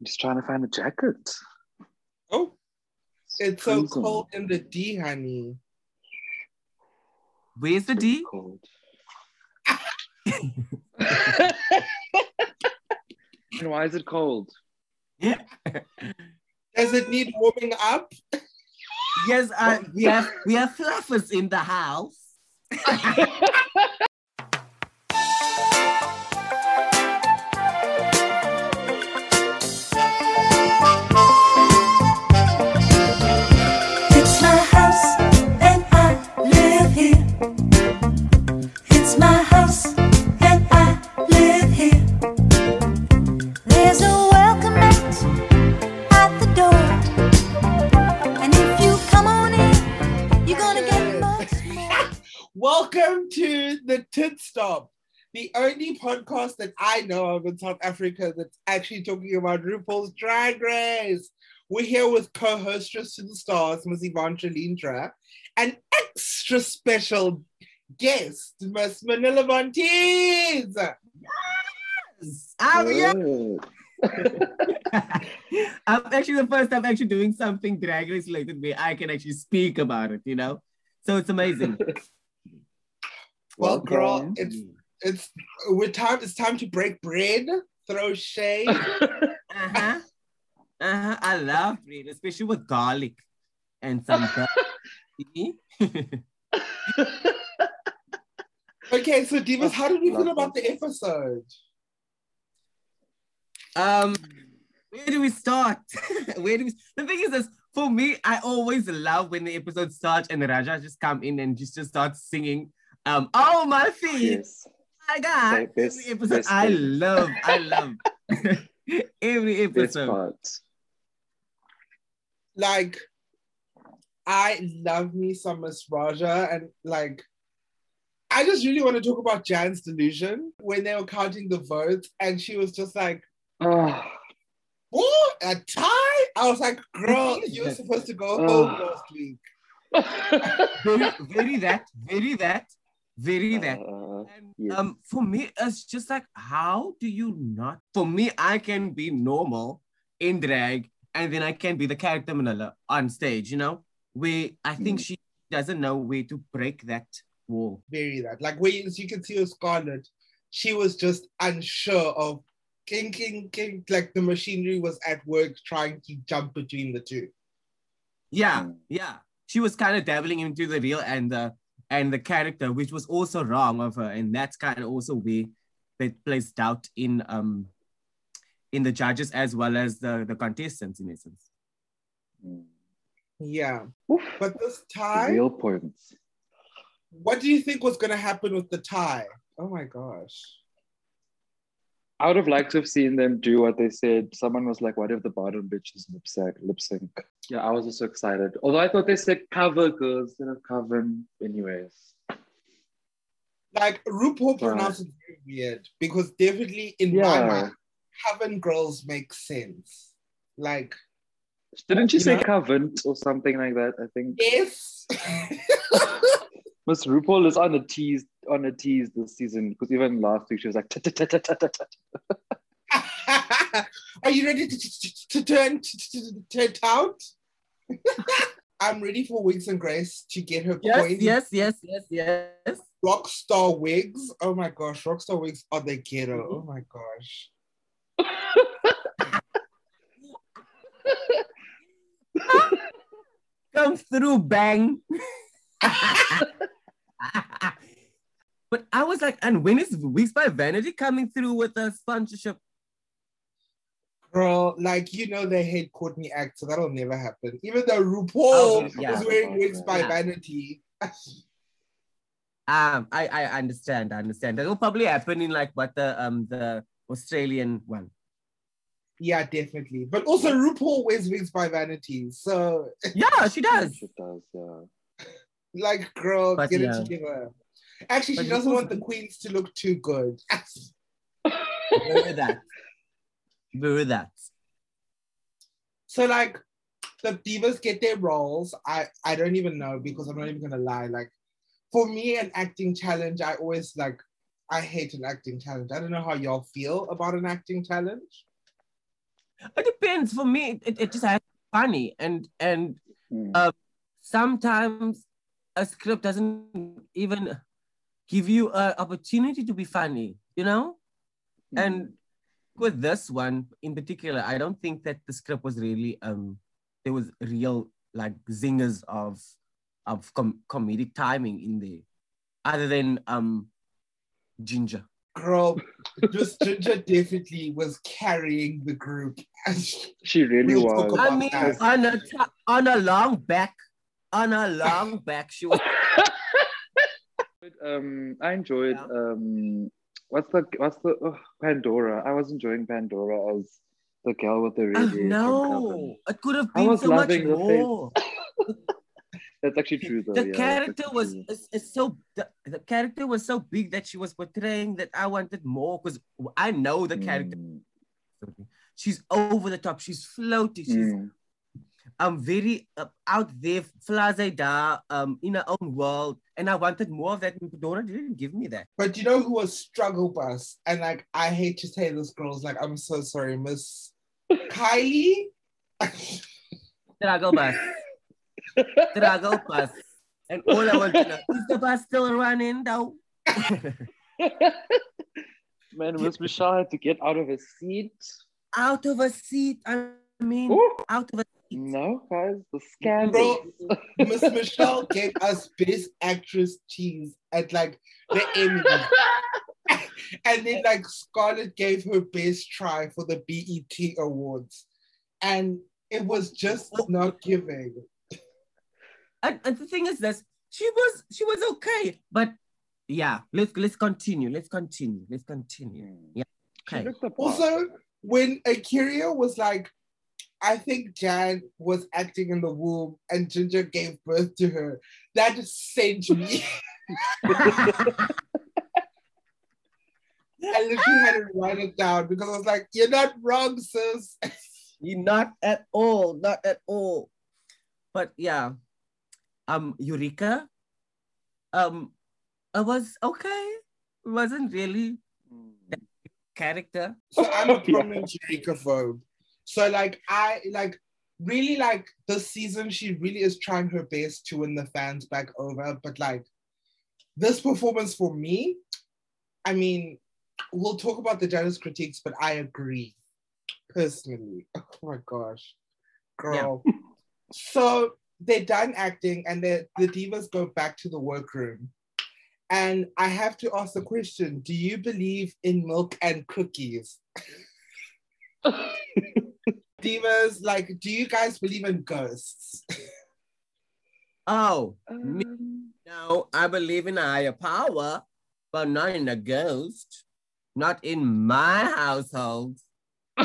I'm just trying to find a jacket. Oh, it's so freezing. cold in the D, honey. Where's the D? Cold. and why is it cold? Does it need warming up? Yes, uh, we have we have fluffers in the house. Welcome to the Tit Stop, the only podcast that I know of in South Africa that's actually talking about RuPaul's Drag Race. We're here with co-hostess to the stars, Miss Yvonne Chalindra, and extra special guest, Miss Manila Montes. Oh yeah. Good. I'm actually the first time actually doing something drag race related where I can actually speak about it, you know? So it's amazing. Well, girl, Welcome. it's it's we're time. It's time to break bread, throw shade. Uh-huh. Uh-huh. I love bread, especially with garlic and some butter. Okay, so Divas, how did you feel about the episode? Um, where do we start? where do we? The thing is, this for me, I always love when the episode starts and Ra'Jah just come in and just just start singing. Um, oh my feet, yes. my God! Like this- Every episode, this I thing. love, I love every episode. Like, I love me some Miss Ra'Jah, and like, I just really want to talk about Jan's delusion when they were counting the votes, and she was just like, Oh, "What a tie!" I was like, "Girl, you were supposed to go Ugh. home last week." Very, very that, very that, very that. Uh, And, yes. um, for me, it's just like, how do you not? For me, I can be normal in drag, and then I can be the character Manila on stage. You know, where I think Mm. she doesn't know where to break that wall. Very that. Like, when as you can see with Scarlet, she was just unsure of. King, king, king, like the machinery was at work trying to jump between the two. Yeah, Mm. yeah. She was kind of dabbling into the real and the and the character, which was also wrong of her, and that's kind of also where they placed doubt in um in the judges as well as the the contestants in essence. Yeah. Oof. But this tie, Real points. what do you think was going to happen with the tie? Oh my gosh. I would have liked to have seen them do what they said. Someone was like, "What if the bottom bitches lip sync?" Lip sync. Yeah, I was also excited. Although I thought they said cover girls instead of coven. Anyways, Like RuPaul Right. pronounced it very weird because definitely in my Yeah. mind, Coven Girls make sense. Like, didn't she You say know- covent or something like that? I think yes. Miss RuPaul is on a tease on a tease this season because even last week she was like, Are you ready to, to, to turn to, to, to out? I'm ready for Wigs and Grace to get her Yes, coin. yes, yes, yes, yes. Rockstar wigs. Oh my gosh, Rockstar wigs are the ghetto. Oh my gosh. Come through, bang. but I was like, and when is Wigs by Vanity coming through with a sponsorship? Girl, like you know they hate Courtney Act, so that'll never happen. Even though RuPaul Oh, yeah. was wearing wigs by Yeah. Vanity. Um, I, I understand, I understand. That will probably happen in like what the um the Australian one. yeah, definitely. But also RuPaul wears wigs by Vanity. So Yeah, she does. She does, yeah. Like girl, But get yeah. it together. Actually, But she doesn't RuPaul's- want the queens to look too good. Very that. Very that. so like the divas get their roles. I I don't even know because I'm not even gonna lie. Like for me, an acting challenge, I always like I hate an acting challenge. I don't know how y'all feel about an acting challenge. It depends. For me, it, it just has to funny. And and Mm. Uh, sometimes a script doesn't even give you an opportunity to be funny, you know? And with this one in particular, I don't think that the script was really um there was real like zingers of of com- comedic timing in there, other than um Ginger. Girl, just Ginger definitely was carrying the group. she really We'll was. I mean, that. on a t- on a long back, on a long back, she was um, I enjoyed Yeah. um, what's the what's the oh, Pandora? I was enjoying Pandora as the girl with the red Oh, hair. no, it could have been so much loving the face. more. That's actually true though. the yeah, character was is, is so the, the character was so big that she was portraying that I wanted more because I know the character. Mm, She's over the top. She's floaty. She's mm. Um very uh, out there, flase da, um in her own world, and I wanted more of that. And Dora didn't give me that. But you know who was struggle bus? And like I hate to say this, girls. Like I'm so sorry, Miss Kylie. Struggle bus, struggle bus, and all I want to know is the bus still running though. Man, Miss Michelle had to get out of her seat. out of a seat. I mean, Ooh, out of a seat. No, guys, the scandal. Miss Michelle gave us Best Actress cheese at like the Emmy. and then like Scarlet gave her best try for the BET Awards. And it was just not giving. and, and the thing is this she was she was okay but yeah let's let's continue let's continue let's continue Mm. Yeah, okay looked the part. Also, when A'keria was like, I think Jan was acting in the womb and Ginger gave birth to her, that just sent me. I literally had to write it down because I was like, you're not wrong, sis. you're not at all not at all but yeah um eureka um I was okay it wasn't really Mm. character So I'm a Yeah. prominent Eureka phobe. So like I like really like this season she really is trying her best to win the fans back over. But like this performance for me, I mean, we'll talk about the judges' critiques, but I agree personally. Oh my gosh. Girl. So they're done acting and the the divas go back to the workroom. And I have to ask the question Do you believe in milk and cookies? Divas, like, do you guys believe in ghosts? oh Um, no i believe in a higher power but not in a ghost not in my household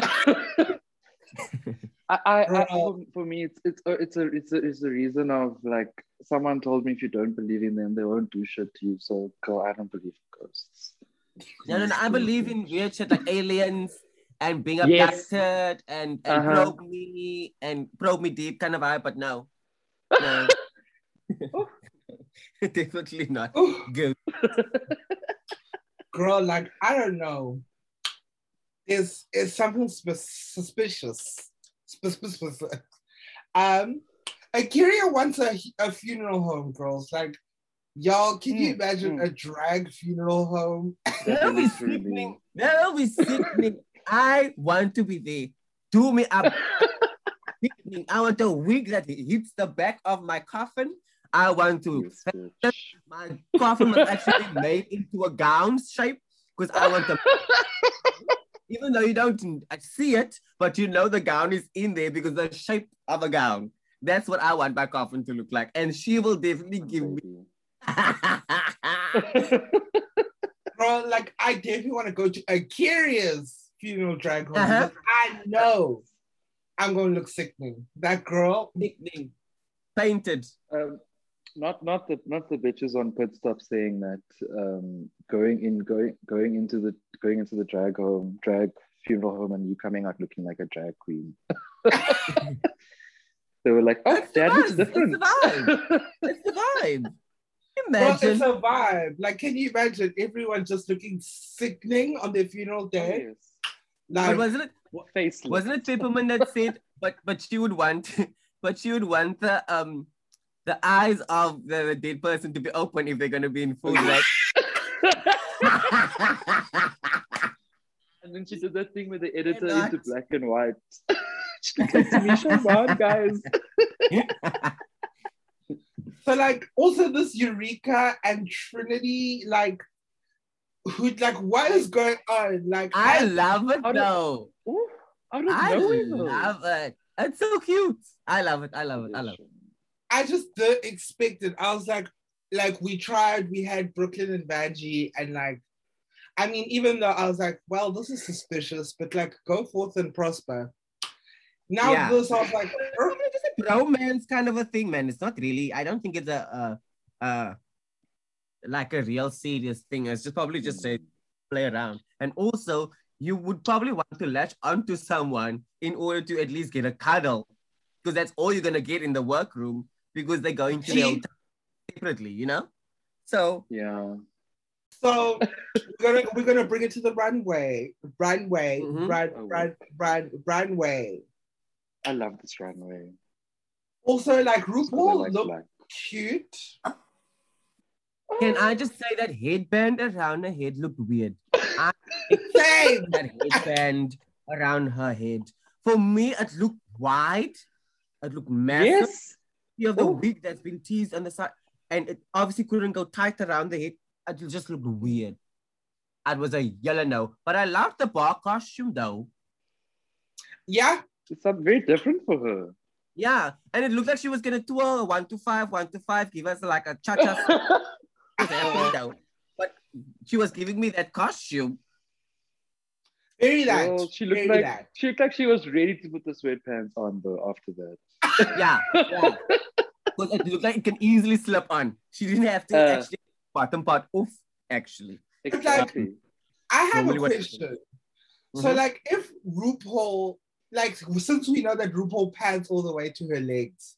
I, I, I for, for me, it's it's a, it's a it's a it's a reason of like someone told me if you don't believe in them, they won't do shit to you. So, girl, I don't believe in ghosts. No, no, no. I believe in weird shit like aliens and being Yes. abducted and, and Uh-huh. probe me and probe me deep kind of vibe, but no. No. Definitely not. Good. girl, like, I don't know. Is is something sus- suspicious? Sus- sus- sus- Um, A'keria wants a, a funeral home, girls. Like, y'all, can you Hmm, imagine hmm. a drag funeral home? That'll be sickening. That'll be sickening. I want to be there. Do me up. I want a wig that hits the back of my coffin. I want to my coffin was actually made into a gown shape because I want to. even though you don't see it, but you know the gown is in there because the shape of a gown. That's what I want my coffin to look like, and she will definitely give me. Bro, like, I definitely want to go to A'keria's funeral drag home. Uh-huh. I know I'm going to look sickening. That girl, Nickname painted. um, not not the not the bitches on pit stop saying that um, going in going going into the going into the drag home drag funeral home and you coming out looking like a drag queen. they were like, oh, That's the dad looks different. That's the It's the vibe. Bro, it's Imagine. a vibe. Like, can you imagine everyone just looking sickening on their funeral day? Yes. But wasn't it? Faceless. Wasn't it Peppermint that said, but but she would want, but she would want the um, the eyes of the, the dead person to be open if they're gonna be in full black. And then she did that thing with the editor not. into black and white. She's like, Tanisha, man, guys. So like also this Eureka and Trinity, like who like what is going on? Like I love it How do- though. Ooh, out of I nowhere. love it. It's so cute. I love it. I love it. I love it. I just didn't expect it. I was like, like we tried, we had Brooke Lynn and Vanjie, and like, I mean, even though I was like, well, this is suspicious, but like, go forth and prosper. Now Yeah. this, I was like, It's just a bromance kind of a thing, man. It's not really. I don't think it's a, a, a like a real serious thing. It's just probably just a play around. And also, you would probably want to latch onto someone in order to at least get a cuddle, because that's all you're gonna get in the workroom because they're going to their See? own time separately, you know. So Yeah. so we're gonna we're gonna bring it to the runway, runway, Mhm. run, Oh, run, run, runway. I love this runway. Also, like Just 'cause I RuPaul like looked black. cute. Can I just say that headband around her head looked weird. I Same. that headband around her head. For me, it looked wide. It looked massive. Yes. You have the Oh. wig that's been teased on the side, and it obviously couldn't go tight around the head. It just looked weird. It was a yellow no, but I loved the bar costume though. Yeah, It's very different for her. Yeah, and it looked like she was gonna twirl one to five, one to five, give us like a cha cha. but she was giving me that costume. very that. Well, she looked very like that. she looked like she was ready to put the sweatpants on though after that. Yeah, yeah. Because it looked like it can easily slip on. She didn't have to Uh. actually bottom part off. Actually, Exactly. I have Normally a question. So, Mhm. like, if RuPaul, like, since we know that RuPaul pants all the way to her legs,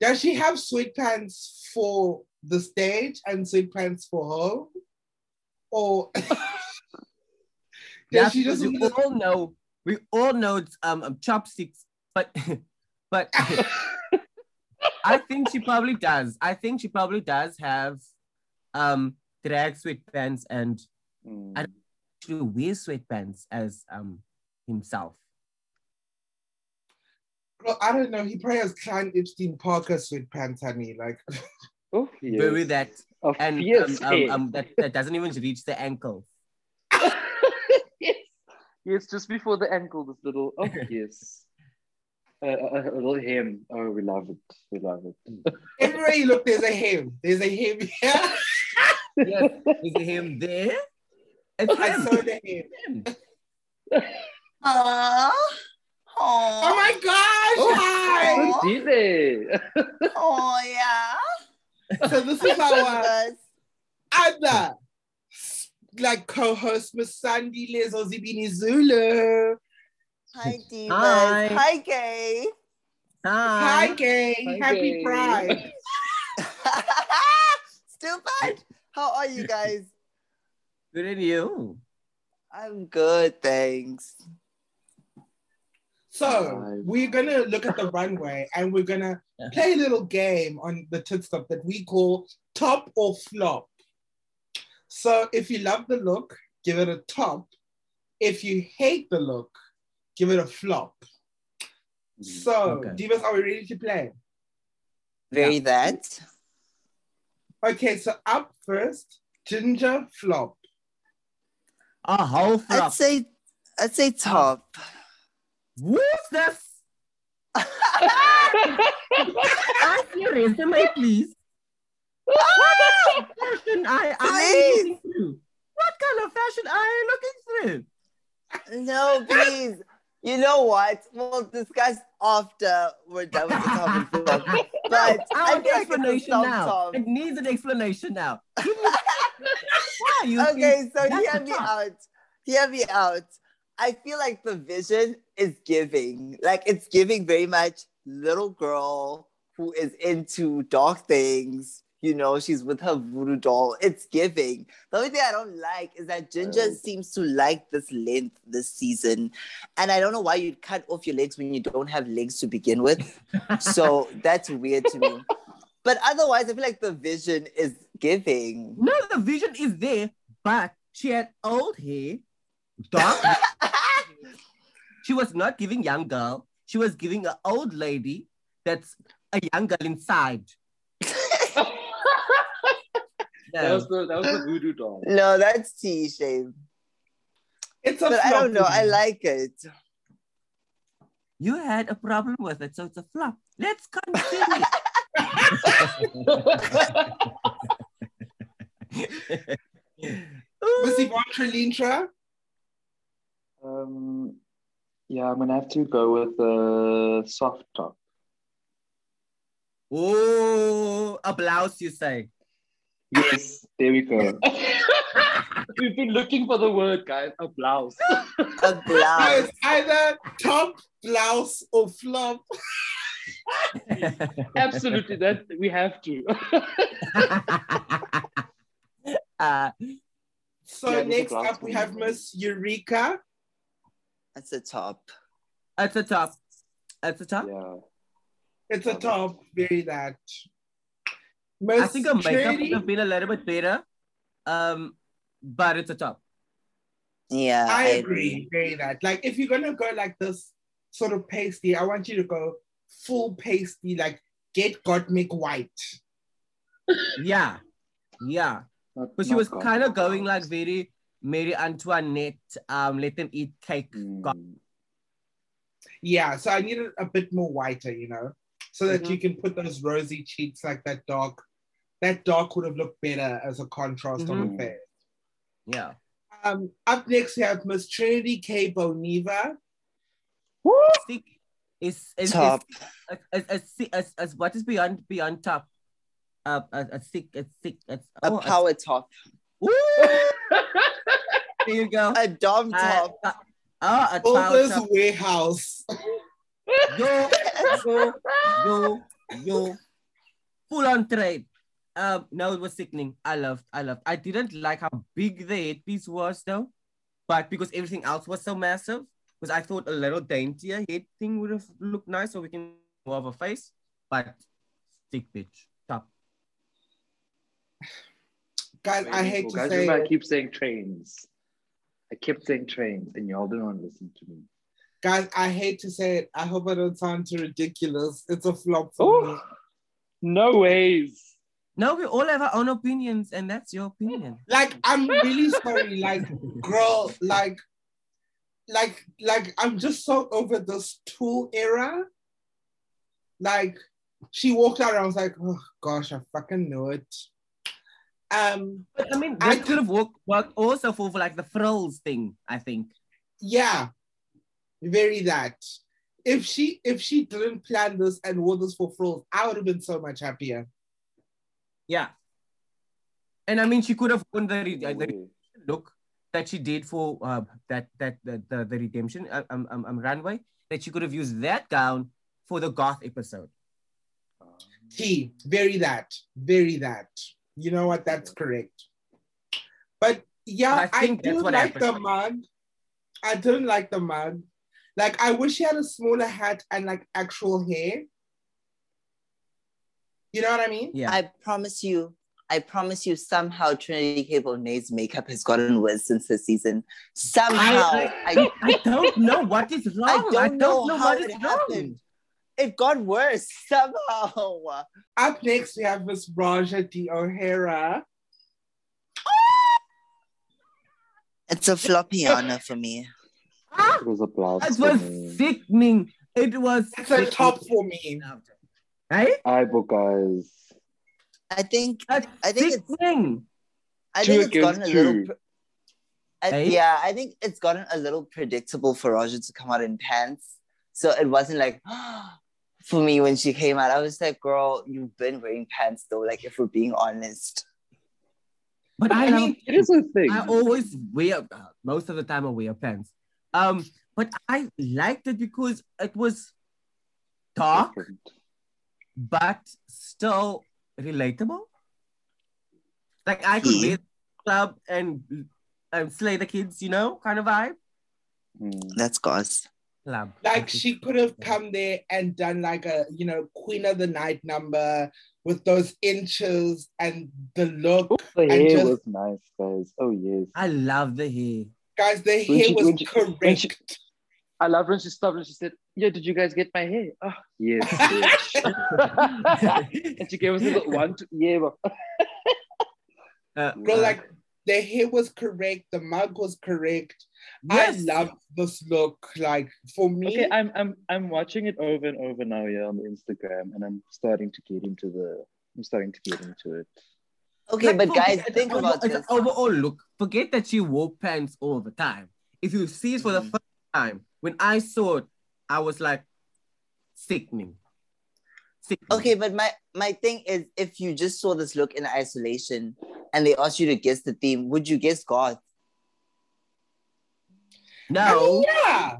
does she have sweatpants for the stage and sweatpants for home? Or yeah, she just we all know we all know it's um, um chopsticks, but but I think she probably does. I think she probably does have um drag sweatpants and Mm. I- she wear sweatpants as um himself. Well, I don't know. He probably has Klein Epstein Parker sweatpants, honey. Like, Oh, yes. Bury that A and fierce um, um, um, that, that doesn't even reach the ankle. yes. Yes, just before the ankle, this little. Oh, yes. Uh, a, a little hem. Oh, we love it. We love it. everywhere you look, there's a hem. There's a hem here. Yes, is him there? It's I him. saw the hem. him. Aww. Oh my gosh! Hi! Oh, Oh yeah. So this is our Yes. other like co-host Miss Sandy Liz Ozibini Zulu. Hi divas. Hi. Hi gay. Hi, Hi. gay. Hi, Happy gay. Pride. Stupid. How are you guys? Good at you. I'm good, thanks. So Hi. we're gonna look at the runway and we're gonna play a little game on the tit stop that we call top or flop. So if you love the look, give it a top. If you hate the look, give it a flop. Mm, so, Okay. Divas, are we ready to play? Very that. Okay, so up first, Ginger flop. A whole flop. I'd say I'd say top. What's this? I see your resume, please. What fashion I you looking through? What kind of fashion are you looking through? No, please. You know what? We'll discuss after we're done with the top and flop. But I I want an guess it's a explanation now. It needs an explanation now. Give me- you okay, so hear me out. Hear me out. I feel like the vision is giving, like it's giving very much little girl who is into dark things, You know, she's with her voodoo doll. It's giving. The only thing I don't like is that Ginger Oh. seems to like this length this season. And I don't know why you'd cut off your legs when you don't have legs to begin with. so that's weird to me. But otherwise, I feel like the vision is giving. No, the vision is there, but she had old hair, dark. she was not giving young girl. She was giving an old lady that's a young girl inside. That was the that was the voodoo doll. no, that's tea shame. It's a But I don't know. I like it. You had a problem with it, so it's a flop. Let's continue. Miss Yvonne Trelintra. Um, yeah, I'm gonna have to go with the soft top. oh, a blouse, you say? Yes, there we go. We've been looking for the word, guys. A blouse. A blouse. it's either top, blouse, or flop. Absolutely, that we have to. uh, So Yeah, it was a next up we have. Miss Eureka. That's a top. at the top. At the top. yeah. It's a top, very that. Miss I think her makeup would have been a little bit better. Um, but it's a top. Yeah, I agree, very that. Like if you're gonna go like this sort of pasty, I want you to go full pasty, like get Gottmik white. Yeah. Yeah. Not- But she was kind of going like very Mary Antoinette, um, let them eat cake. Mm. Yeah, so I needed a bit more whiter, you know, so that Mhm. you can put those rosy cheeks like that dark. That dark would have looked better as a contrast on Mhm. the face. Yeah. Um, up next we have Miss Trinity K. Bonet. Thick is is, Top. is, is, is, is, is, is what is beyond beyond top. Uh, a, a thick, a thick, a, A oh, power top. Ooh, there you go. A dom Uh, top. uh, oh, a power Builders top. Warehouse. Yo, yo, yo, yo. Full on trade. Um, no, it was sickening. I loved, I loved. I didn't like how big the headpiece was though, but because everything else was so massive, because I thought a little daintier head thing would have looked nice, so we can more of a face. But stick bitch, top. Guys, I hate to guys, say remember I it. keep saying trains. I kept saying trains, and y'all didn't want to listen to me. Guys, I hate to say it. I hope I don't sound too ridiculous. It's a flop for oh, me. Oh, no ways. No, we all have our own opinions, and that's your opinion. Like, I'm really sorry. Like, girl, like, like, like, I'm just so over this tool era. Like, she walked out and I was like, oh gosh, I fucking knew it. Um, But I mean, I that could have worked, worked also for, for like the frills thing. I think. yeah, very that. If she if she didn't plan this and wore this for frills, I would have been so much happier. Yeah. And I mean, she could have won the, uh, the look that she did for uh, that that the, the, the redemption uh, um, um, um, runway. That she could have used that gown for the goth episode. T, very that, very that. You know what? That's correct. But yeah, But I I, think do what like the happened. mug. I didn't like the mug. Like I wish he had a smaller hat and like actual hair. You know what I mean? Yeah. I promise you, I promise you, somehow Trinity K. Bonet's makeup has gotten worse since this season. Somehow. I, I, I don't know what is wrong. I wrong. don't, know, how what it is wrong. Happened. It got worse somehow. Up next, we have Miss Ra'Jah D. O'Hara. Ah! It's a floppy honor for me. It was a blouse. It was sickening. It was. It's a top for me. Hey, Eyeball guys. I think that's I think it's- sickening. I Two think it's against gotten a little. two. I-? Yeah, I think it's gotten a little predictable for Ra'Jah to come out in pants. So it wasn't like oh, for me when she came out. I was like, "Girl, you've been wearing pants though." Like, if we're being honest. But I, I mean, it is a thing. I always wear uh, most of the time I wear pants. Um, but I liked it because it was dark Different. but still relatable. Like I could Yeah. wear the club and um, slay the kids, you know, kind of vibe. Mm. That's goss. Club. Like she could have come there and done like a you know Queen of the Night number with those inches and the look. The and hair just- was nice, guys. Oh yes. I love the hair. Guys, the When hair she- was she- correct. she- I love when she stopped and she said, "Yeah, did you guys get my hair?" Oh, yes. bitch." and she gave us a little one, two, yeah. But Uh, Bro, like the hair was correct, the mug was correct. Yes. I love this look. Like for me, okay, I'm I'm I'm watching it over and over now here on Instagram, and I'm starting to get into the. I'm starting to get into it. Okay, Like, but guys, it's think an about over- this. an overall look. Forget that she wore pants all the time. If you see it for the Mm. first time, when I saw it, I was like sickening. Sickening. Okay, but my my thing is, if you just saw this look in isolation and they asked you to guess the theme, would you guess goth? I No, mean, yeah.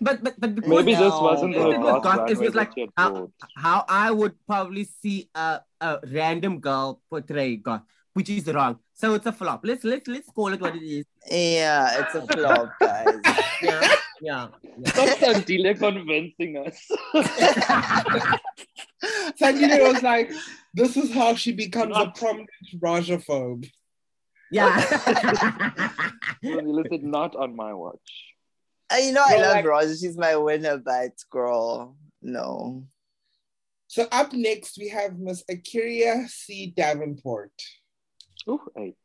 but but but because Maybe this wasn't If the it was goth goth, it was like, that you had how- how I would probably see a, a random girl portray God, which is wrong. So it's a flop. Let's let's let's call it what it is. Yeah, it's a flop, guys. Yeah, yeah. Stop Sandile convincing us. Sandile was like, this is how she becomes a prominent Rajaphobe. Yeah. Sandile said, "Not on my watch." Uh, you know, I Bro, love like- Roger. She's my winner, but girl, no. So up next we have Miss A'keria C. Davenport. Ooh, eight.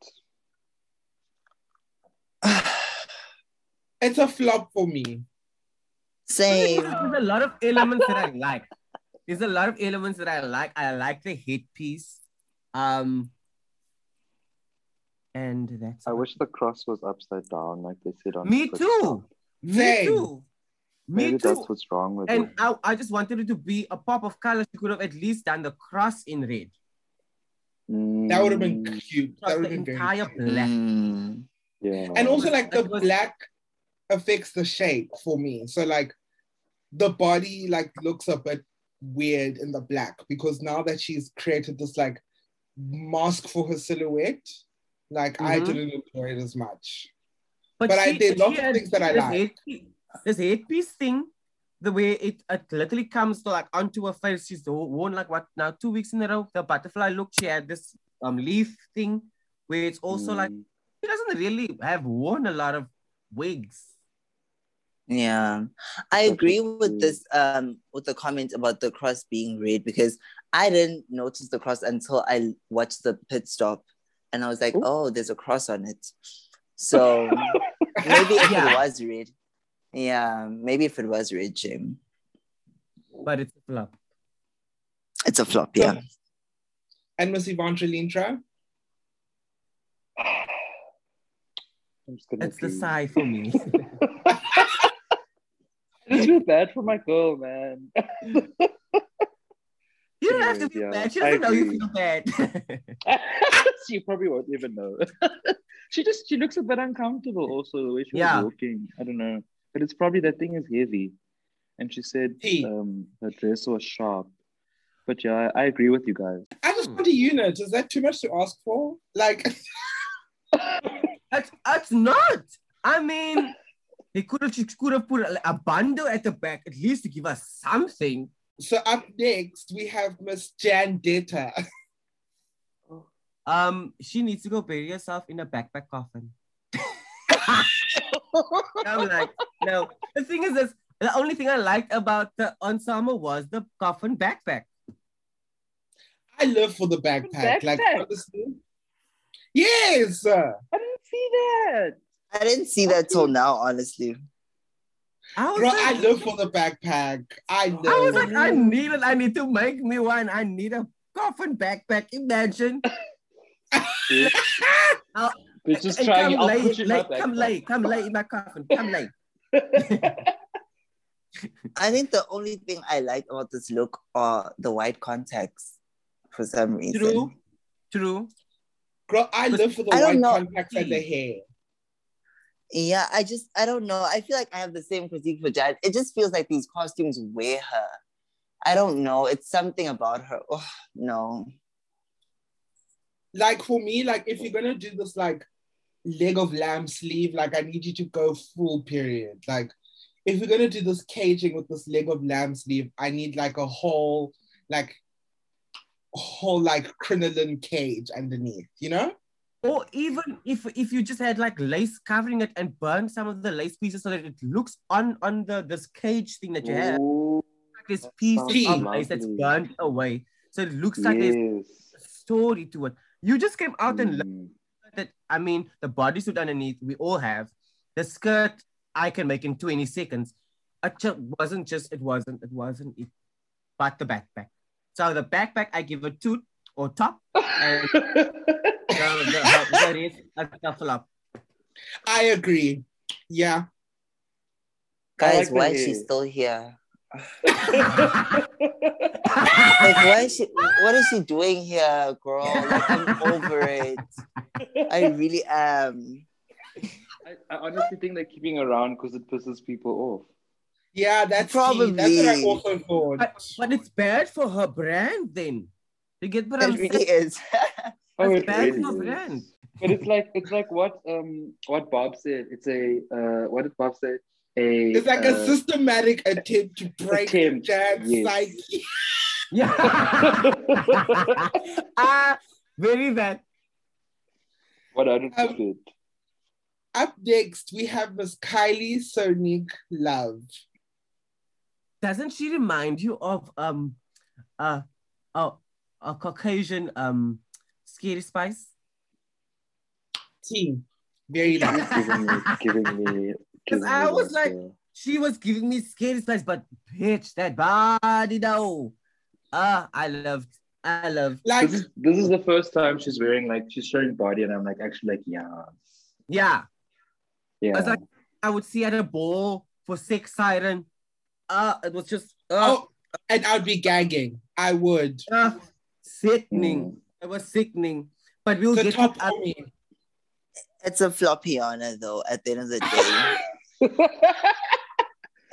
It's a flop for me. Same. There's a lot of elements that I like. There's a lot of elements that I like. I like the headpiece. Um, and that's I wish the cross was upside down, like they said on. me TikTok. too. Me Same. too. Me Maybe too. that's what's wrong with And it. I, I just wanted it to be a pop of color. She could have at least done the cross in red. That would have been Mm, cute. That would have been very entire cute. black. Mm. Yeah. And also like the was- black affects the shape for me. So like the body like looks a bit weird in the black because now that she's created this like mask for her silhouette, like I Mhm. didn't enjoy it as much. But, But I did lots she of things that I this like. headpiece- This headpiece thing, the way it, it literally comes to like onto her face. She's worn like what now two weeks in a row. The butterfly look. She had this um leaf thing where it's also like Mm. she doesn't really have worn a lot of wigs. Yeah, I agree with this um with the comment about the cross being red because I didn't notice the cross until I watched the pit stop and I was like, Ooh. oh, there's a cross on it. So maybe if Yeah. it was red, yeah, maybe if it was red, Jim, But it's a flop. it's a flop. Yeah, And Miss Yvonne Lintra, I'm It's the agree. sigh for me. I just feel bad for my girl, man. you don't have to feel yeah, bad. She doesn't know you feel bad. she probably won't even know. she just she looks a bit uncomfortable also the way she Yeah. was walking. I don't know. But it's probably that thing is heavy. And she said Tea. um her dress was sharp. But yeah, I, I agree with you guys. I just want a unit. Is that too much to ask for? Like that's, it's not. I mean, they could have she could have put a, a bundle at the back at least to give us something. So up next we have Miss Jan Detta. Um, she needs to go bury herself in a backpack coffin. I'm like, no. The thing is, this the only thing I liked about the ensemble was the coffin backpack. I live for the backpack. Like Backpack? honestly. Yes. I didn't see that. I didn't see that till now, honestly. I was Bro, like, I live for the backpack. I know. I was like, I need it. I need to make me one. I need a coffin backpack. Imagine. I'll- We're just and trying come I'll lay, put you in lay, come backpack. lay, come lay in my coffin. Come lay. I think the only thing I like about this look are the white contacts for some reason. True. True. Girl, I live for the I white know. contacts and the hair. Yeah, I just I don't know. I feel like I have the same critique for Jad. It just feels like these costumes wear her. I don't know. It's something about her. Oh no. like for me, like if you're gonna do this like leg of lamb sleeve, like I need you to go full period. Like if you're gonna do this caging with this leg of lamb sleeve, I need like a whole like whole like crinoline cage underneath, you know? Or even if if you just had like lace covering it and burn some of the lace pieces so that it looks on on the this cage thing that you have. Ooh, Like this piece of lace that's burned away. So it looks like there's a story to it. You just came out and Mm. that I mean the bodysuit underneath we all have. The skirt I can make in 20 seconds. It wasn't just it wasn't it wasn't it but the backpack. So the backpack I give a two or top and the, the, the, the rest a shuffle up. I agree. Yeah. Guys, like why is she still here? Like, why is she? What is she doing here, girl? Like, I'm over it. I really am. I, I honestly think they're keeping around because it pisses people off. Yeah, that's probably that's what I Probably. also thought. But, but it's bad for her brand then. You get what I'm It really saying? is. Oh, It's it bad really is. But it's like it's like what um what Bob said. It's a uh what did Bob say? A It's like a uh, systematic attempt to break Attempt, Jan's yes. psyche. Yeah. ah, very bad. What I did percent. Up next, we have Miss Kylie Sonique Love. Doesn't she remind you of um uh a, a Caucasian um scary spice? Team. Very nice. Giving me, giving me. giving I me was that, like- uh, She was giving me scary spice, but bitch, that body though. Ah, I loved, I loved. Like, this is this is the first time she's wearing like she's showing body, and I'm like actually like yeah, Yeah, yeah. I was like, I would see at a ball for sex siren. Uh, it was just uh, oh, and I'd be gagging. I would. uh sickening. Mm. It was sickening. But we'll The get top to for me. It's a floppy honor, though. At the end of the day,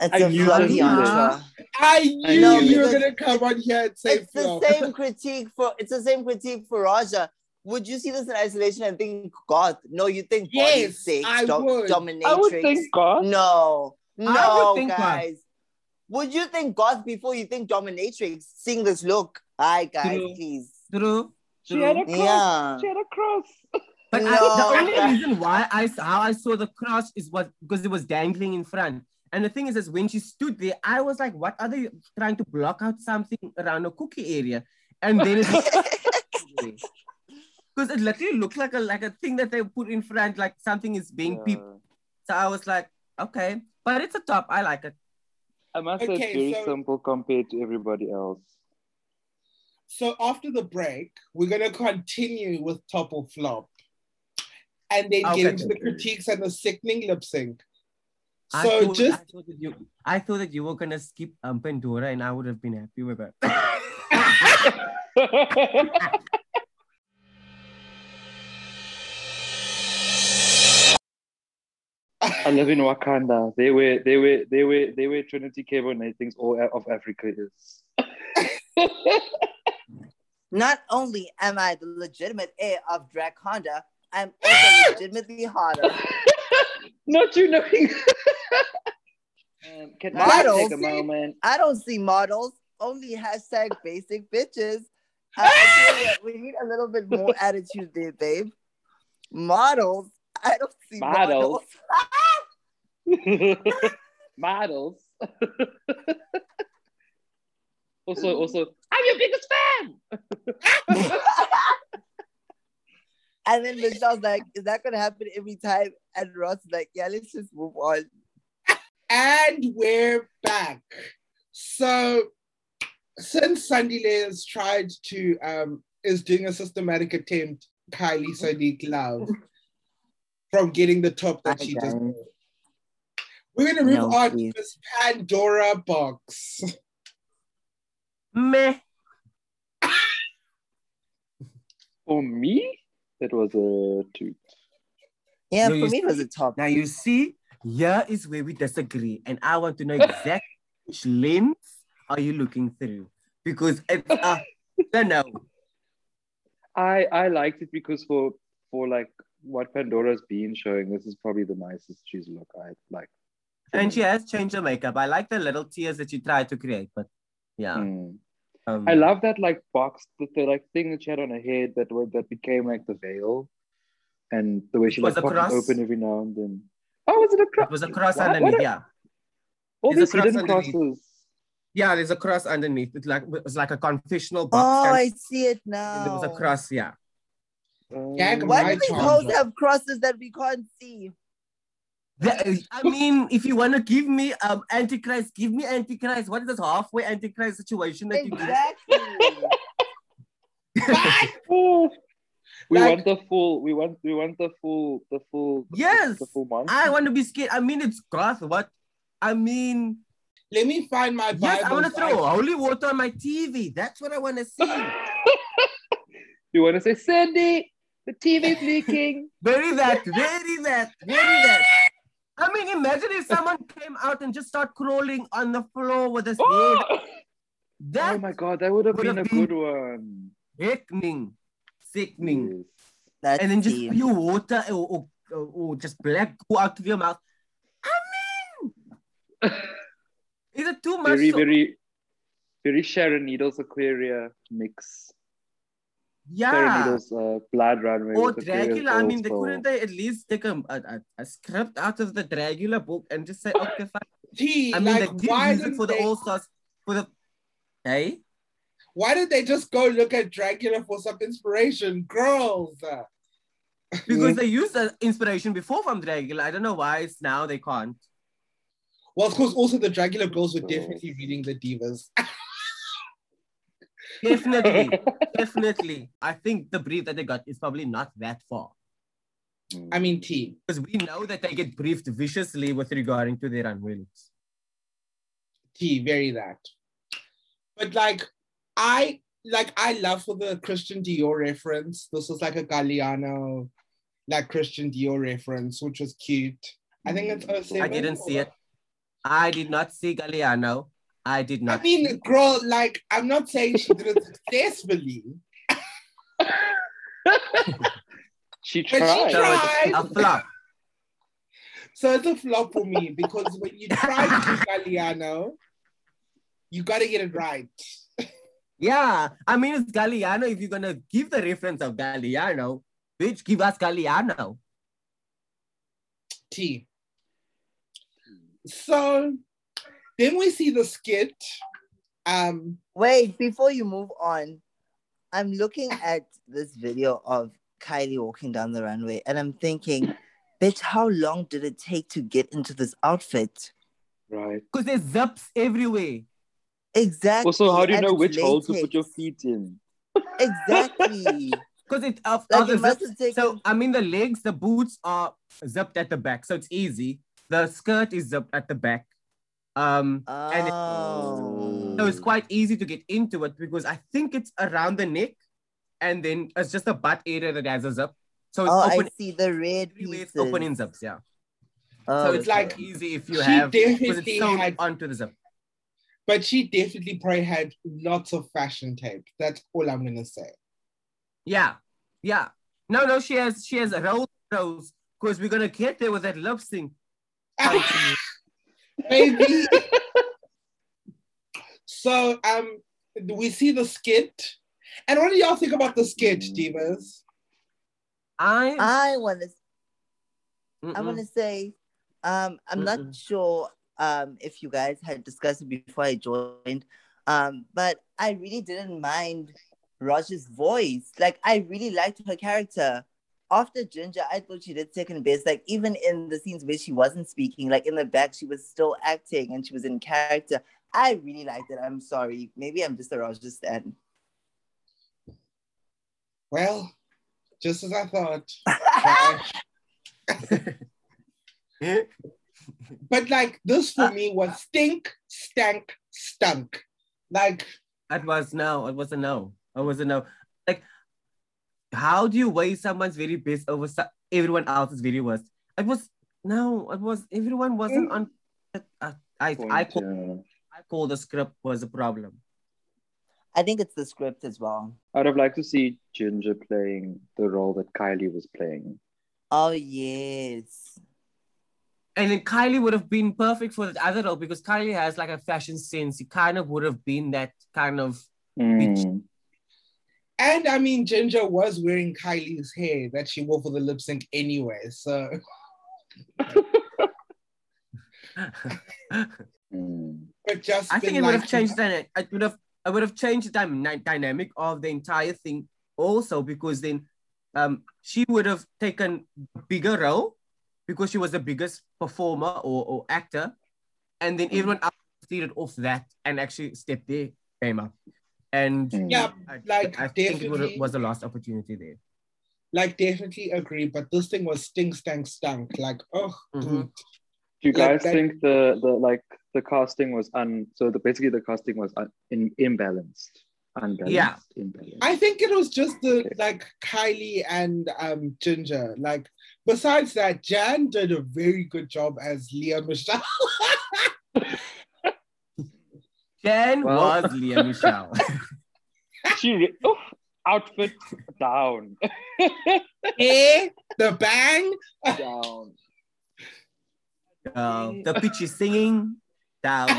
it's I a floppy honor. I knew know, you were gonna come on here and say It's the same critique for. It's the same critique for Ra'Jah. Would you see this in isolation and think God? No, you think body Yes, sex, I dom- would. dominatrix. I would think God. No, I no, would think God. guys. Would you think goth before you think dominatrix? Seeing this look. Hi, guys, True. please. True. She had a cross. Yeah. She had a cross. But I, No. the only reason why I saw how I saw the cross is what because it was dangling in front. And the thing is, is when she stood there, I was like, "What are they trying to block out something around a cookie area?" And then it because it literally looked like a like a thing that they put in front, like something is being Yeah. peeped. So I was like, "Okay," but it's a top. I like it. I must say it's very so- simple compared to everybody else. So after the break, we're gonna continue with top or flop, and then Okay. get into the critiques and the sickening lip sync. I So thought, just I thought that you, I thought that you were gonna skip um, Pandora, and I would have been happy with that. I live in Wakanda. They were they were they were they were Trinity Cable and things all of Africa is. Not only am I the legitimate heir of Draconda, I'm also legitimately hotter. Not you knowing. um, can I take a moment? I don't see models, only hashtag basic bitches. I, I tell you what, we need a little bit more attitude there, babe. Models, I don't see models. Models. Models. Also, also, I'm your biggest fan. And then Michelle's like, is that gonna happen every time? And Ross is like, yeah, let's just move on. And we're back. So since Sandy has tried to um is doing a systematic attempt, Kylie Sonique Love, from getting the top that she Okay. does. We're gonna move No, on please. to this Pandora box. Meh. For me, it was a two. Yeah, No, for you me it was a top. Now you see, here is where we disagree, and I want to know exactly which lens are you looking through because it's a no, no. I I liked it because for for like what Pandora's been showing, this is probably the nicest she's looked. I like. And she has changed her makeup. I like the little tears that she tried to create, but yeah. Mm. Um, I love that like box, the, the like thing that she had on her head that was that became like the veil, and the way she was like a popped it cross. open every now and then. Oh, was it a cross? It was a cross What? underneath, What a- yeah. All There's a these cross hidden underneath. crosses. Yeah, there's a cross underneath. It's like it's like a confessional box. Oh, I see it now. there was a cross, yeah. Um, Why My do these charm. hoes have crosses that we can't see? The- I mean, if you want to give me um Antichrist, give me Antichrist. What is this halfway Antichrist situation that you give? Exactly. We Like- want the full. We want. We want the full. The full. Yes, The full month. I want to be scared. I mean, it's goth. What? I mean, Let me find my Bible. yes, I want to so I- throw holy water on my TV. That's what I want to see. you want to say, Sandy? The TV's leaking. Bury that, bury that, bury that. I mean, imagine if someone came out and just start crawling on the floor with his oh! head. oh That my god, that would have been a been- good one. sickening, sickening. Yes. And then just tea. pure water or, or, or just black go out of your mouth. I mean, is it too much? very, to- very, very Sharon Needles Aquaria mix. Sharon yeah. Needles uh, Blood Runway. Or with Dracula. I mean, they also- couldn't they at least take a, a, a- a script out of the Dracula book and just say, okay, fine. T, I mean, like, they why did use it didn't for the they, All Stars for the. Hey, why did they just go look at Dracula for some inspiration? Girls. because they used the inspiration before from Dracula. I don't know why it's now they can't. Well, of course, also the Dracula girls were definitely reading the divas. Definitely, definitely. I think the brief that they got is probably not that far. Hmm. I mean, T. Because we know that they get briefed viciously with regarding to their unwillings. T, very that. But like, I like I love for the Christian Dior reference. This was like a Galliano, like Christian Dior reference, which was cute. I think it's 07. I didn't see it. I did not see Galliano. I did not. I not. mean, girl, like I'm not saying she did it successfully, She but she tried. So it's a flop. So it's a flop for me because when you try to do Galliano, you got to get it right. Yeah, I mean it's Galliano. If you're gonna give the reference of Galliano, bitch, give us Galliano. T. So then we see the skit. Um, Wait, before you move on, I'm looking at this video of Kylie walking down the runway and I'm thinking, bitch, how long did it take to get into this outfit? Right. Because there's zips everywhere. Exactly. Also, how do you and know it's which hole to put your feet in? Exactly. Because it of, Like of it must zips- have taken- So I mean the legs, the boots are zipped at the back, so it's easy. The skirt is zipped at the back. Um and it, oh. so it's quite easy to get into it because I think it's around the neck and then it's just a butt area that has a zip. So it's Oh, I see the red everywhere it's pieces. open in zips, yeah. Oh, so it's okay. like easy if you She have because definitely it's sewn had- onto the zip. but she definitely probably had lots of fashion tape. That's all I'm gonna say. Yeah, yeah. No, no, she has she has rows rows because we're gonna get there with that lip sync. Maybe. so um, we see the skit, and what do y'all think about the skit, Mm. divas? I I want to I want to say, um, I'm Mm-mm. not sure um, if you guys had discussed it before I joined, um, but I really didn't mind Raj's voice. Like, I really liked her character. After Ginger, I thought she did second best. Like, even in the scenes where she wasn't speaking, like in the back, she was still acting and she was in character. I really liked it. I'm sorry. Maybe I'm just a Ra'Jah stan. Well, just as I thought. But like this for me was stink, stank, stunk. Like it was no. It was a no. It was a no. Like, how do you weigh someone's very best over so- everyone else's very worst? It was no. It was everyone wasn't on. Uh, I I Point, I call, yeah. I call the script was a problem. I think it's the script as well. I'd have liked to see Ginger playing the role that Kylie was playing. Oh yes. And then Kylie would have been perfect for that other role because Kylie has like a fashion sense. It kind of would have been that kind of Mm. And I mean, Ginger was wearing Kylie's hair that she wore for the lip sync anyway. So but just I think been it would have changed then. It would have I would have changed the dyna- dynamic of the entire thing also because then um she would have taken bigger role because she was the biggest performer or, or actor, and then everyone else feeded off that and actually stepped there, came up. And. Yeah, I, like I think it would was the last opportunity there. like definitely agree, but this thing was stink, stank, stunk. Like, oh, Mhm. Do you Like guys that- think the the like the casting was un so the basically the casting was un, in, imbalanced, unbalanced, Yeah. imbalanced. I think it was just the Okay. like Kylie and um Ginger. Like, besides that, Jan did a very good job as Lea Michele. Jen Well- was Lea Michele. she re- oh, outfit down, eh? The bang. down. uh, the pitch is singing down.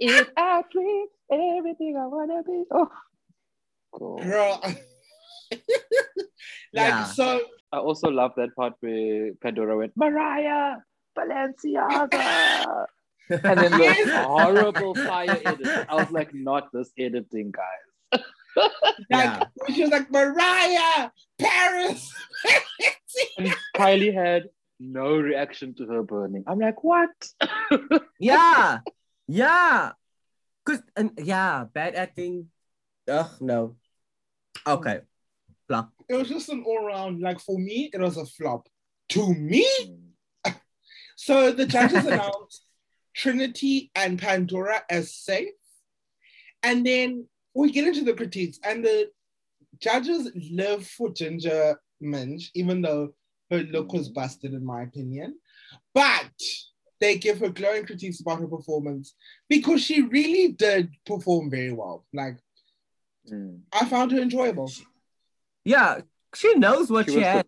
If I dream everything I wanna be, oh, cool. Girl. like Yeah. so I also love that part where Pandora went Mariah Balenciaga, and then the horrible fire edit. I was like, not this editing, guys. like Yeah. she was like Mariah Paris. And Kylie had no reaction to her burning. I'm like, what? yeah, yeah. Cause and yeah, bad acting. Ugh, no. Okay, flop. it was just an all-round, like for me, it was a flop. To me, mm. So the judges announced Trinity and Pandora as safe. And then we get into the critiques, and the judges live for Ginger Minj, even though her look was busted, in my opinion. But they give her glowing critiques about her performance because she really did perform very well. Like, Mm. I found her enjoyable. Yeah, she knows what She she, has,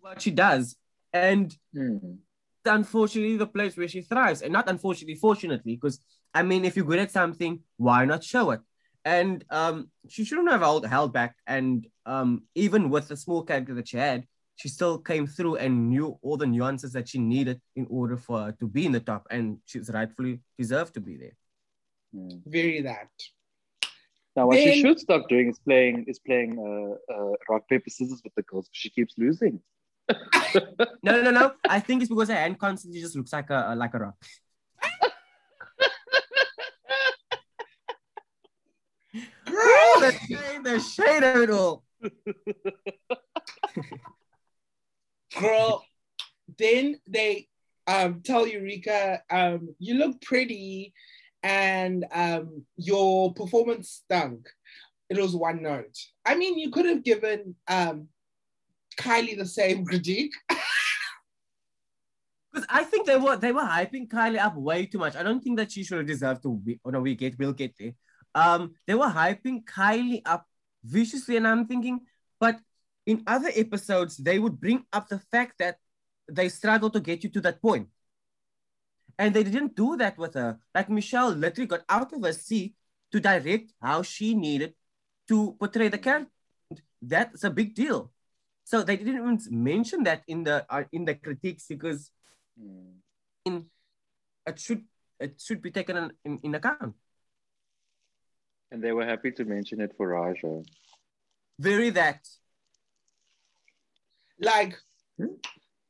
what she does, and Mm. Unfortunately, the place where she thrives, and not unfortunately, fortunately, because I mean, if you're good at something, why not show it? And um, she shouldn't have held, held back. And um, even with the small character that she had, she still came through and knew all the nuances that she needed in order for her to be in the top, and she's rightfully deserved to be there. Mm. Very that. Now, what Then- she should stop doing is playing is playing uh, uh, rock paper scissors with the girls. She keeps losing. No, no, no. I think it's because her hand constantly just looks like a like a rock. Girl! the shade, the shade of it all. girl. Then they um, tell Eureka, um, you look pretty and um, your performance stunk. It was one note. I mean, you could have given um, Kylie the same critique. Because I think they were they were hyping Kylie up way too much. I don't think that she should have deserved to be. Oh no, we get we'll get there. Um, they were hyping Kylie up viciously, and I'm thinking, but in other episodes they would bring up the fact that they struggle to get you to that point, and they didn't do that with her. Like Michelle literally got out of her seat to direct how she needed to portray the character. That's a big deal. So they didn't even mention that in the uh, in the critiques because Mm. it should it should be taken in, in, in account. And they were happy to mention it for Ra'Jah. Very that. Like,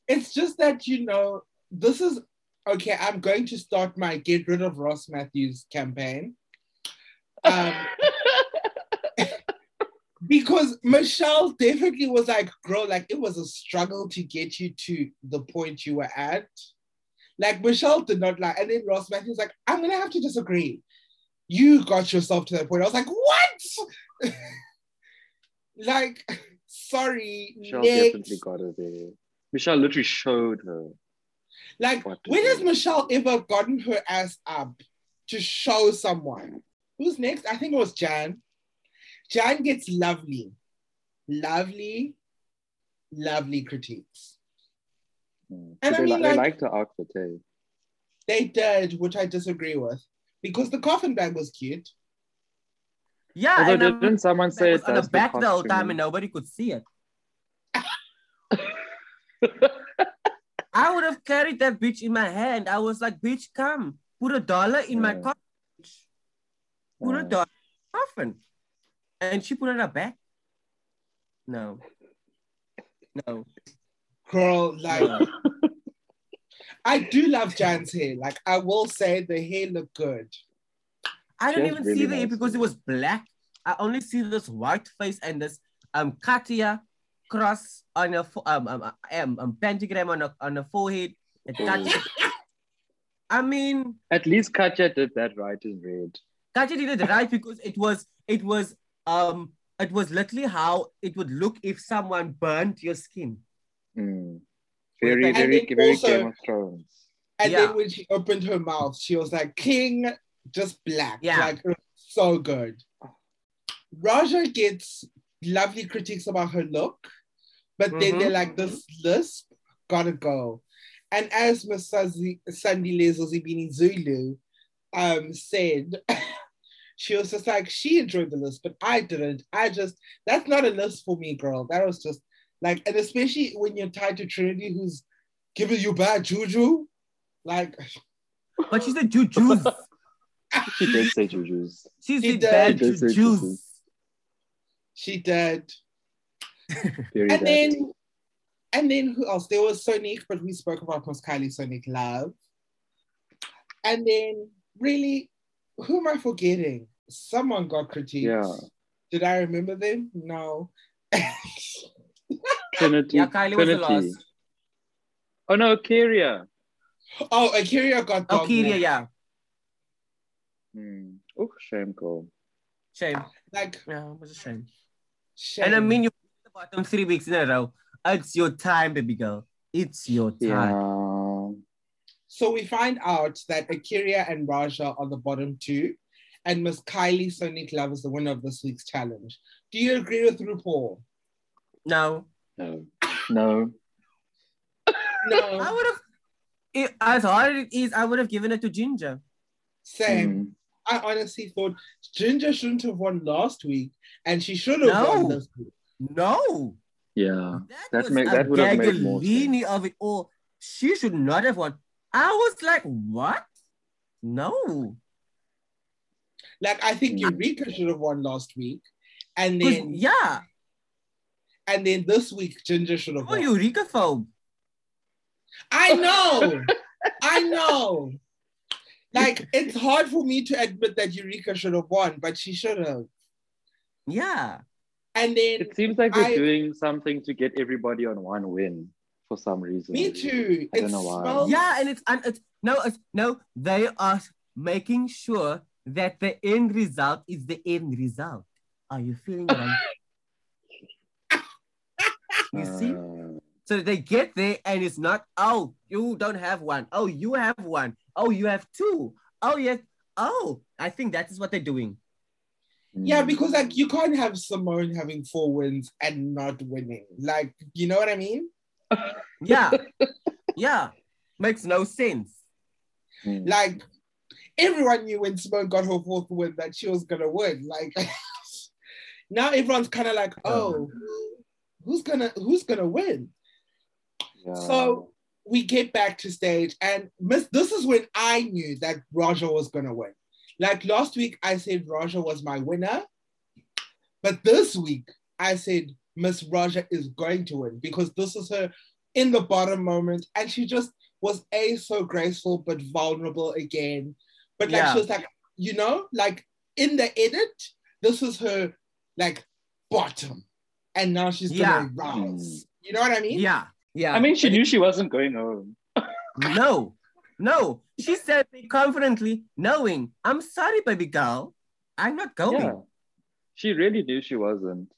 it's just that, you know, this is okay. I'm going to start my get rid of Ross Mathews campaign. Um, because Michelle definitely was like, girl, like it was a struggle to get you to the point you were at. Like Michelle did not like, and then Ross Mathews was like, I'm gonna have to disagree. You got yourself to that point. I was like, what? like, sorry, Michelle next. definitely got her there. Michelle literally showed her. Like, when has. Michelle ever gotten her ass up to show someone? Who's next? I think it was Jan. Jan gets lovely, lovely, lovely critiques. Mm. And I they, mean, li- they like- liked the outfit, eh? They did, which I disagree with, because the coffin bag was cute. Yeah, Although and um, didn't someone that say was it on the back the whole time and nobody could see it. I would have carried that bitch in my hand. I was like, bitch, come, put a dollar in my Yeah. coffin. Put a Uh, dollar in my coffin. And she put it in her back. No. No. Girl, like no. I do love Jan's hair. Like I will say the hair looked good. I don't even really see the hair nice because it was black. I only see this white face and this um Katya cross on a fo- um um, um, um pentagram on a on a forehead. a Katya- I mean, At least Katya did that right in red. Katya did it right because it was it was um it was literally how it would look if someone burnt your skin. Mm. Very, And very, very also- Game of Thrones. And Yeah. then when she opened her mouth, she was like, King, just black. Yeah. Like so good. Ra'Jah gets lovely critiques about her look, but then Mhm. they're like, this lisp gotta go. And as Miss Sazi- Sandy Lezozibini Zulu um, said, she was just like, she enjoyed the list, but I didn't. I just, that's not a list for me, girl. That was just like, and especially when you're tied to Trinity, who's giving you bad juju. Like, But she said jujus. She did say Juju's. She She said did. bad She jujus. jujus. she did. Very And bad. then, and then who else? There was Sonique, but we spoke about Miss Kylie Sonique Love. And then, really, who am I forgetting? Someone got critiques. Yeah. Did I remember them? No. Trinity. Yeah, Kylie was the last. Oh no, Kyria. oh, A'keria got Oh, dog Kyria, yeah. Hmm. Oh, shame, Cole. Shame. Like, Yeah, it was a shame. shame. And I mean, you the bottom three weeks in a row. It's your time, baby girl. It's your time. Yeah. So we find out that A'keria and Ra'Jah are the bottom two, and Miss Kylie Sonique Love is the winner of this week's challenge. Do you agree with RuPaul? No, No. No. no. I would have. It, as hard as it is, I would have given it to Ginger. Same. Hmm. I honestly thought Ginger shouldn't have won last week, and she should have No. won this week. No, Yeah. that, That was make- a that would have made more Gagliini of it all. She should not have won. I was like, what? No, Like I think. Eureka should have won last week, And then yeah, and then this week Ginger should have oh, won. Eureka phobe. I know, I know. Like it's hard for me to admit that Eureka should have won, but she should have. Yeah, And then It seems like we're I- doing something to get everybody on one win for some reason. me too. I don't It know why. smells- yeah, and it's and it's no, it's no. They are making sure that the end result is the end result. Are you feeling what I'm? you see. Uh, So they get there and it's not, oh, you don't have one. Oh, you have one. Oh, you have two. Oh, yes. Oh, I think that is what they're doing. Yeah, hmm. because like you can't have Symone having four wins and not winning. Like, you know what I mean? Yeah. yeah. Makes no sense. Hmm. Like everyone knew when Symone got her fourth win that she was gonna win. Like now everyone's kind of like, oh, who's gonna who's gonna win? Yeah. So we get back to stage, and Miss. This is when I knew that Ra'Jah was gonna win. Like last week, I said Ra'Jah was my winner, but this week I said Miss Ra'Jah is going to win because this is her in the bottom moment, and she just was a so graceful but vulnerable again. But like Yeah. she was like, you know, like in the edit, this is her like bottom, and now she's gonna Yeah. rise. You know what I mean? Yeah. Yeah. I mean, she knew she wasn't going home. no, no. She said it confidently, knowing, I'm sorry, baby girl. I'm not going. Yeah. She really knew she wasn't.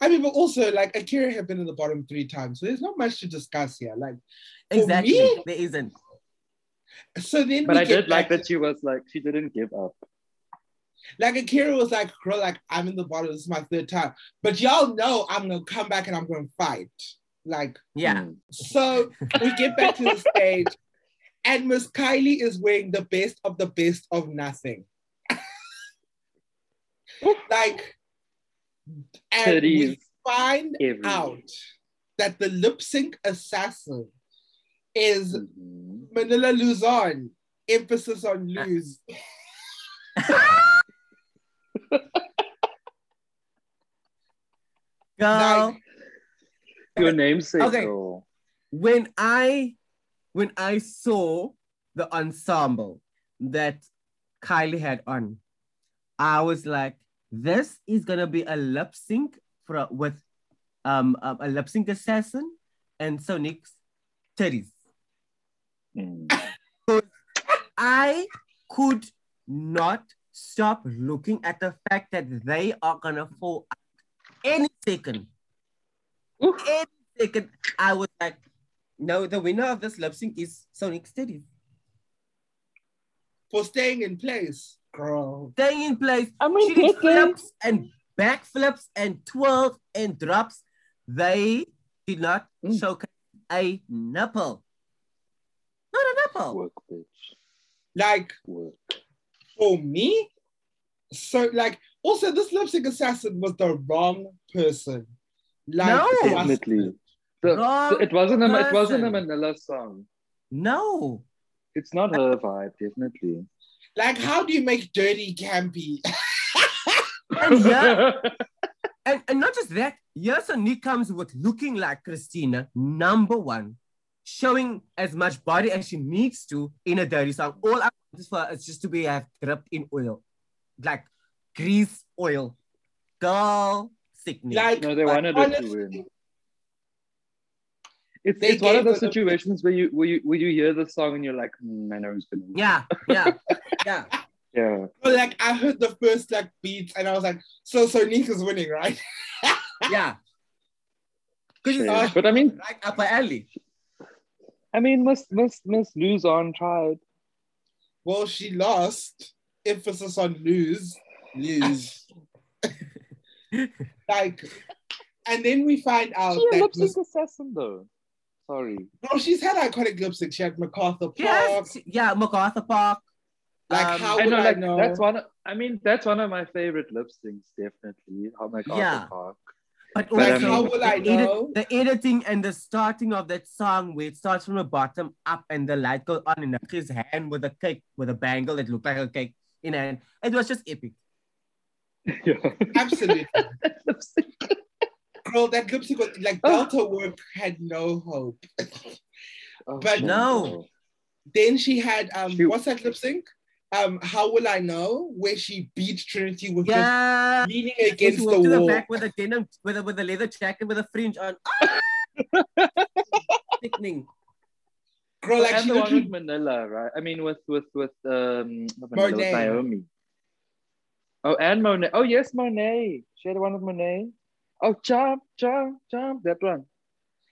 I mean, but also like A'keria had been in the bottom three times, so there's not much to discuss here. Like, exactly. me- There isn't. so then. But I did like that she was like, she didn't give up. Like A'keria was like, girl, like I'm in the bottom. This is my third time, but y'all know I'm gonna come back and I'm gonna fight. Like Yeah. Mm. so, we get back to the stage, and Miss Kylie is wearing the best of the best of nothing. like, and we find everywhere. out that the lip sync assassin is Mhm. Manila Luzon. Emphasis on lose. Girl, Your namesake. Okay. girl. when I when I saw the ensemble that Kylie had on, I was like, this is gonna be a lip sync for with um a, a lip sync assassin and Sonique's titties. Mm. I could not stop looking at the fact that they are gonna fall out any second. Any second, I was like, no, the winner of this lip sync is Sonique's titties. For staying in place, girl. Staying in place. I mean, she did did flips and backflips and twirls and drops. They did not Mm. showcase a nipple. Not a nipple. Work, bitch. Like, Work. for me, so like also this lipstick assassin was the wrong person. Like No. Definitely. The- Wrong the- it wasn't a it wasn't a person. Manila song. No. It's not her vibe, definitely. Like how do you make dirty campy? And yeah, and, and not just that, yes, and Nick comes with looking like Christina, number one, showing as much body as she needs to in a dirty song. All I want is for her is just to be have dripped in oil, like grease oil. Girl, sickening. like no, they wanted her to honestly, win. It's, They it's one of those the- situations where you where you where you hear the song and you're like, hmm, I know who's gonna win. yeah, yeah, yeah. Yeah. But like I heard the first like beats and I was like, so so Nika's winning, right? Yeah. Because Shit. it's But I mean, right up her alley. I mean, Miss Miss Miss Lose on tried. Well, she lost. Emphasis on lose. Lose. like, and then we find out She a that lip Miss, sync assassin though. Sorry. no, she's had iconic lip sync. She had MacArthur Park. Yes, yeah, MacArthur Park. Like Um, how I would know, I, like know? that's one. Of, I mean, that's one of my favorite lip syncs, definitely. How like Yeah. Park. But But also, mean- How will I the, edit- know? the editing and the starting of that song where it starts from the bottom up and the light goes on in his hand with a cake, with a bangle that looked like a cake in hand. It was just epic. yeah. Absolutely. Lip sync. Girl, that lip sync was like Oh. Delta work had no hope. Oh, But no. then she had um She- what's that lip sync? Um, how will I know? Where she beat Trinity with Yeah. just leaning When against she the walked to the wall. back with a denim, with a, with a leather jacket with a fringe on. Sickening. Girl, like and she the one with Manila, right? I mean, with with with um not Manila, with Monet. Naomi. Oh, and Monet. Oh yes, Monet. She had one with Monet. Oh, jump, jump, jump. That one.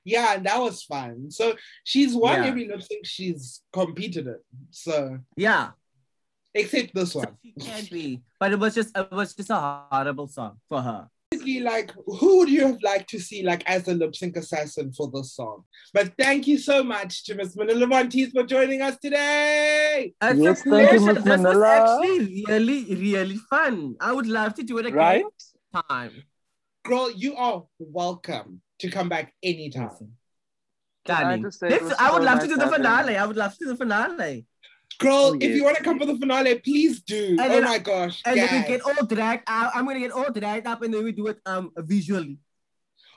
Yeah, and that was fun. So she's won Yeah. every lip sync she's competed in. So Yeah. except this one. She can't be. But it was just it was just a horrible song for her. Basically, like, who would you have liked to see like as a lip sync assassin for this song? But thank you so much to Miss Manila Montes for joining us today. It's Yes, a thank you, pleasure. Miss This was actually really, really fun. I would love to do it again. Right? Time. Girl, you are welcome to come back anytime. Can I Darling. just say it I would so love nice to do the having- finale. I would love to do the finale. Girl, Oh, if you want to come for the finale, please do. And oh then- my gosh. And then we get all dragged out. I'm gonna get all dragged up and then we do it um visually.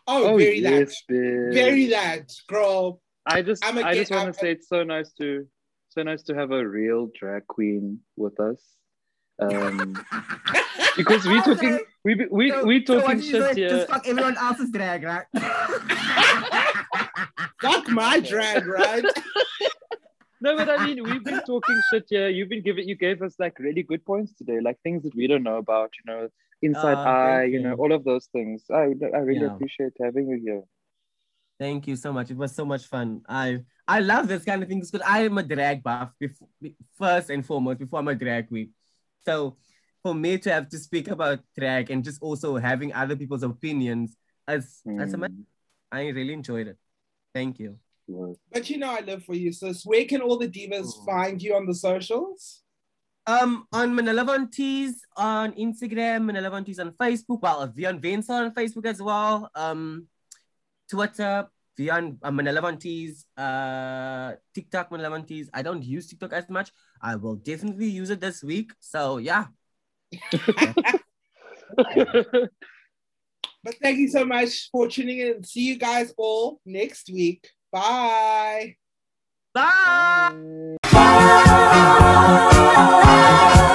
oh, Oh very yes, that. bitch. Very that, girl. I just I'ma I just want to say it's so nice to so nice to have a real drag queen with us. Um, because we're talking we be- we So- we so talking did you shit here. Just fuck everyone else's drag, right? Fuck my drag, right? No, but I mean, we've been talking shit here. You've been giving, you gave us like really good points today, like things that we don't know about, you know, inside ah, thank eye, you know, all of those things. I, I really Yeah. appreciate having you here. Thank you so much. It was so much fun. I I love this kind of things because I am a drag buff before, first and foremost before I'm a drag queen. So for me to have to speak about track and just also having other people's opinions as as a man, Mm, I really enjoyed it. Thank you. But you know I live for you, sis. Where can all the divas Oh. find you on the socials? Um, on Manila Von Tees on Instagram, Manila Von Tees on Facebook. Well, Vion Vincent on Facebook as well. Um, Twitter, Vion uh, Manila Von Tees. Uh, TikTok, Manila Von I don't use TikTok as much. I will definitely use it this week. So yeah, But thank you so much for tuning in. See you guys all next week. Bye. bye. Bye.